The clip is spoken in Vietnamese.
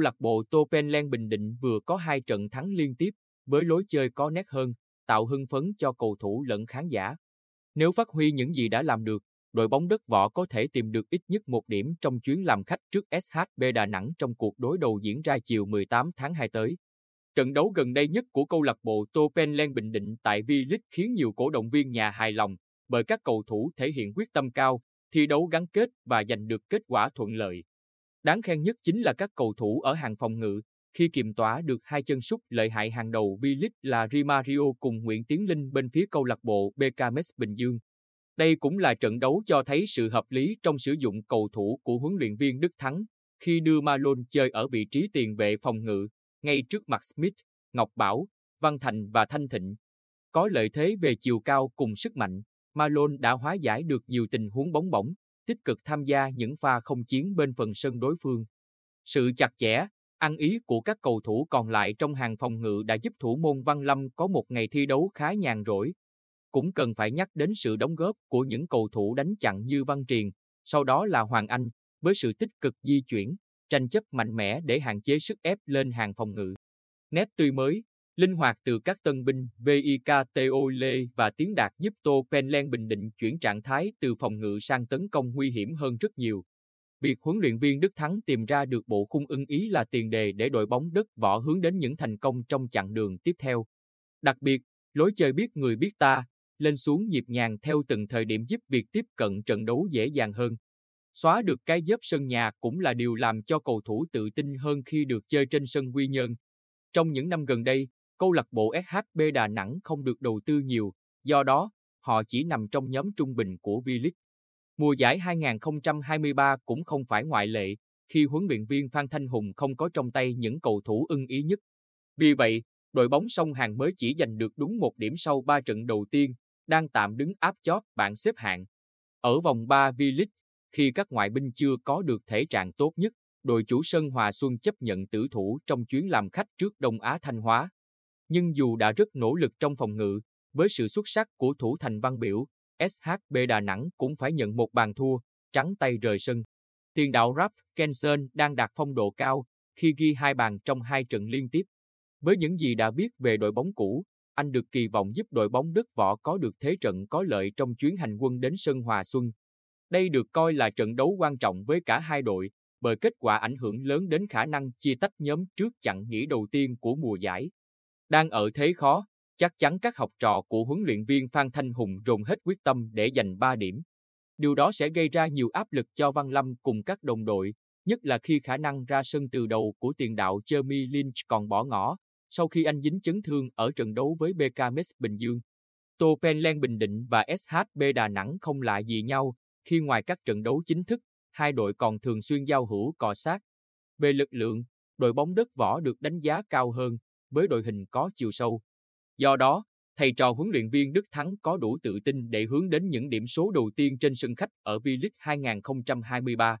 câu lạc bộ Topenland Bình Định vừa có hai trận thắng liên tiếp, với lối chơi có nét hơn, tạo hưng phấn cho cầu thủ lẫn khán giả. Nếu phát huy những gì đã làm được, đội bóng đất võ có thể tìm được ít nhất một điểm trong chuyến làm khách trước SHB Đà Nẵng trong cuộc đối đầu diễn ra chiều 18 tháng 2 tới. Trận đấu gần đây nhất của câu lạc bộ Topenland Bình Định tại V-League khiến nhiều cổ động viên nhà hài lòng bởi các cầu thủ thể hiện quyết tâm cao, thi đấu gắn kết và giành được kết quả thuận lợi. Đáng khen nhất chính là các cầu thủ ở hàng phòng ngự, khi kiềm tỏa được hai chân sút lợi hại hàng đầu V-League là Rimario cùng Nguyễn Tiến Linh bên phía câu lạc bộ BKMS Bình Dương. Đây cũng là trận đấu cho thấy sự hợp lý trong sử dụng cầu thủ của huấn luyện viên Đức Thắng khi đưa Malone chơi ở vị trí tiền vệ phòng ngự, ngay trước mặt Smith, Ngọc Bảo, Văn Thành và Thanh Thịnh. Có lợi thế về chiều cao cùng sức mạnh, Malone đã hóa giải được nhiều tình huống bóng bổng, tích cực tham gia những pha không chiến bên phần sân đối phương. Sự chặt chẽ, ăn ý của các cầu thủ còn lại trong hàng phòng ngự đã giúp thủ môn Văn Lâm có một ngày thi đấu khá nhàn rỗi. Cũng cần phải nhắc đến sự đóng góp của những cầu thủ đánh chặn như Văn Triền, sau đó là Hoàng Anh, với sự tích cực di chuyển, tranh chấp mạnh mẽ để hạn chế sức ép lên hàng phòng ngự. Nét tươi mới, linh hoạt từ các tân binh VIKTO Lê và Tiến Đạt giúp Tô Penlen Bình Định chuyển trạng thái từ phòng ngự sang tấn công nguy hiểm hơn rất nhiều. Việc huấn luyện viên Đức Thắng tìm ra được bộ khung ưng ý là tiền đề để đội bóng đất võ hướng đến những thành công trong chặng đường tiếp theo. Đặc biệt, lối chơi biết người biết ta, lên xuống nhịp nhàng theo từng thời điểm giúp việc tiếp cận trận đấu dễ dàng hơn. Xóa được cái dớp sân nhà cũng là điều làm cho cầu thủ tự tin hơn khi được chơi trên sân Quy Nhơn. Trong những năm gần đây, câu lạc bộ SHB Đà Nẵng không được đầu tư nhiều, do đó, họ chỉ nằm trong nhóm trung bình của V-League. Mùa giải 2023 cũng không phải ngoại lệ, khi huấn luyện viên Phan Thanh Hùng không có trong tay những cầu thủ ưng ý nhất. Vì vậy, đội bóng sông Hàng mới chỉ giành được đúng một điểm sau 3 trận đầu tiên, đang tạm đứng áp chót bảng xếp hạng. Ở vòng 3 V-League, khi các ngoại binh chưa có được thể trạng tốt nhất, đội chủ sân Hòa Xuân chấp nhận tử thủ trong chuyến làm khách trước Đông Á Thanh Hóa. Nhưng dù đã rất nỗ lực trong phòng ngự, với sự xuất sắc của thủ thành Văn Biểu, SHB Đà Nẵng cũng phải nhận một bàn thua, trắng tay rời sân. Tiền đạo Ralph Kenson đang đạt phong độ cao khi ghi hai bàn trong hai trận liên tiếp. Với những gì đã biết về đội bóng cũ, anh được kỳ vọng giúp đội bóng đất võ có được thế trận có lợi trong chuyến hành quân đến sân Hòa Xuân. Đây được coi là trận đấu quan trọng với cả hai đội, bởi kết quả ảnh hưởng lớn đến khả năng chia tách nhóm trước chặng nghỉ đầu tiên của mùa giải. Đang ở thế khó, chắc chắn các học trò của huấn luyện viên Phan Thanh Hùng dồn hết quyết tâm để giành 3 điểm. Điều đó sẽ gây ra nhiều áp lực cho Văn Lâm cùng các đồng đội, nhất là khi khả năng ra sân từ đầu của tiền đạo Jeremy Lynch còn bỏ ngỏ, sau khi anh dính chấn thương ở trận đấu với BKMS Bình Dương. Tô Penlen Bình Định và SHB Đà Nẵng không lạ gì nhau, khi ngoài các trận đấu chính thức, hai đội còn thường xuyên giao hữu cọ sát. Về lực lượng, đội bóng đất võ được đánh giá cao hơn, với đội hình có chiều sâu. Do đó, thầy trò huấn luyện viên Đức Thắng có đủ tự tin để hướng đến những điểm số đầu tiên trên sân khách ở V-League 2023.